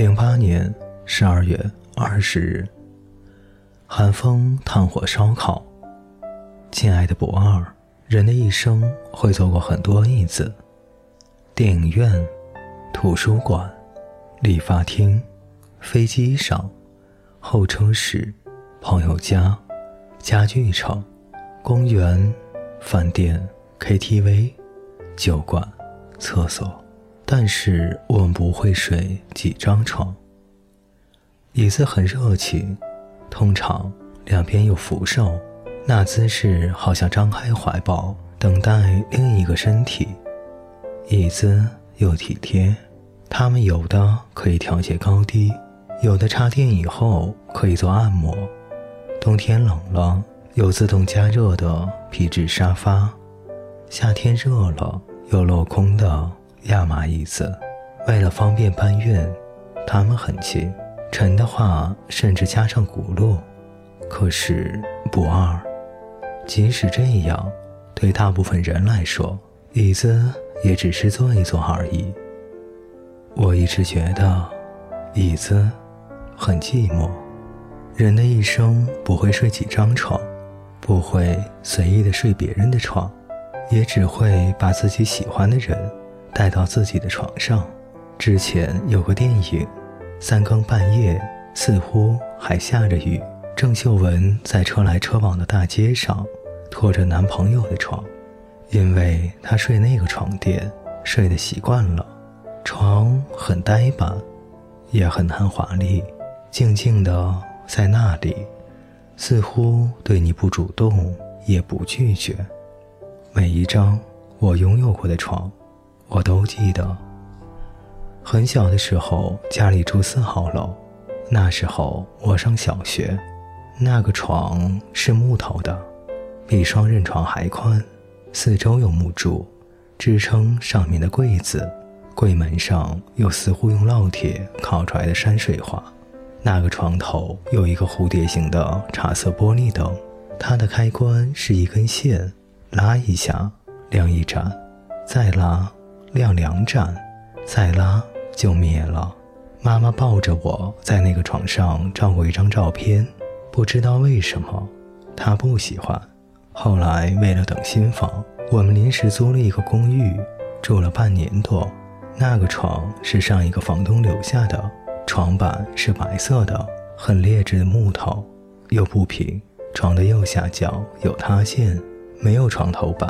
零八年十二月二十日，寒风炭火烧烤。亲爱的不二，人的一生会走过很多椅子：电影院、图书馆、理发厅、飞机上、候车室、朋友家、家具城、公园、饭店、KTV、酒馆、厕所。但是我们不会睡几张床。椅子很热情，通常两边有扶手，那姿势好像张开怀抱，等待另一个身体。椅子又体贴，它们有的可以调节高低，有的插电以后可以做按摩。冬天冷了，有自动加热的皮质沙发；夏天热了，有镂空的。亚麻椅子，为了方便搬运，它们很轻，沉的话甚至加上轱辘。可是不二，即使这样，对大部分人来说，椅子也只是坐一坐而已。我一直觉得，椅子很寂寞。人的一生不会睡几张床，不会随意的睡别人的床，也只会把自己喜欢的人。带到自己的床上。之前有个电影，三更半夜，似乎还下着雨。郑秀文在车来车往的大街上，拖着男朋友的床，因为她睡那个床垫睡得习惯了。床很呆板，也很难华丽，静静的在那里，似乎对你不主动也不拒绝。每一张我拥有过的床。我都记得，很小的时候家里住四号楼，那时候我上小学，那个床是木头的，比双人床还宽，四周有木柱支撑上面的柜子，柜门上有似乎用烙铁烤出来的山水画。那个床头有一个蝴蝶形的茶色玻璃灯，它的开关是一根线，拉一下亮一盏，再拉。亮两盏，再拉就灭了。妈妈抱着我在那个床上照过一张照片，不知道为什么，她不喜欢。后来为了等新房，我们临时租了一个公寓，住了半年多。那个床是上一个房东留下的，床板是白色的，很劣质的木头，又不平。床的右下角有塌陷，没有床头板。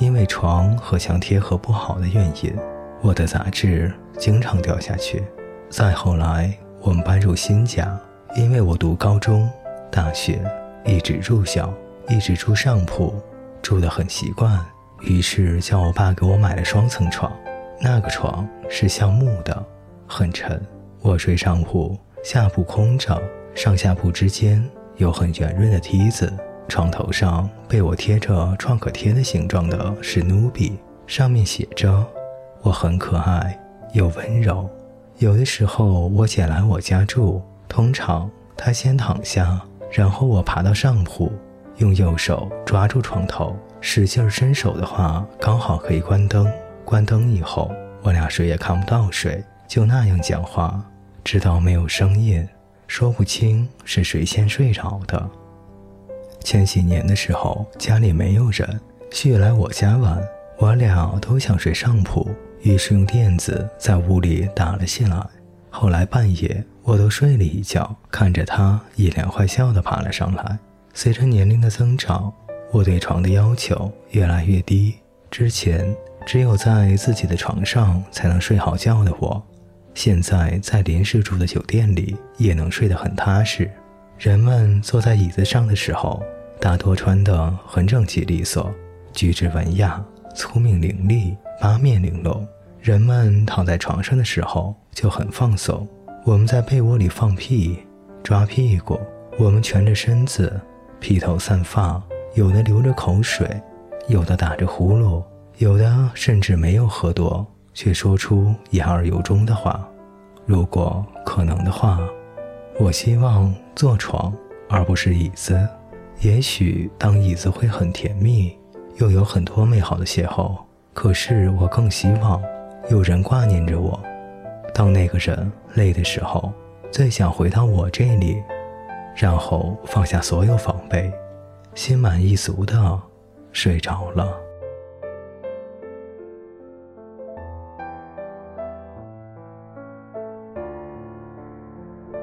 因为床和墙贴合不好的原因，我的杂志经常掉下去。再后来，我们搬入新家，因为我读高中、大学，一直住校，一直住上铺，住得很习惯。于是叫我爸给我买了双层床。那个床是橡木的，很沉。我睡上铺，下铺空着，上下铺之间有很圆润的梯子。床头上被我贴着创可贴的形状的是努比，上面写着“我很可爱又温柔”。有的时候我姐来我家住，通常她先躺下，然后我爬到上铺，用右手抓住床头，使劲伸手的话，刚好可以关灯。关灯以后，我俩谁也看不到谁，就那样讲话，直到没有声音，说不清是谁先睡着的。前几年的时候，家里没有人，旭来我家玩，我俩都想睡上铺，于是用垫子在屋里打了起来。后来半夜，我都睡了一觉，看着他一脸坏笑地爬了上来。随着年龄的增长，我对床的要求越来越低。之前只有在自己的床上才能睡好觉的我，现在在临时住的酒店里也能睡得很踏实。人们坐在椅子上的时候，大多穿得很整齐利索，举止文雅、聪明伶俐、八面玲珑。人们躺在床上的时候就很放松。我们在被窝里放屁、抓屁股，我们蜷着身子，披头散发，有的流着口水，有的打着呼噜，有的甚至没有喝多，却说出言而有衷的话。如果可能的话。我希望坐床，而不是椅子。也许当椅子会很甜蜜，又有很多美好的邂逅。可是我更希望有人挂念着我，当那个人累的时候，最想回到我这里，然后放下所有防备，心满意足的睡着了。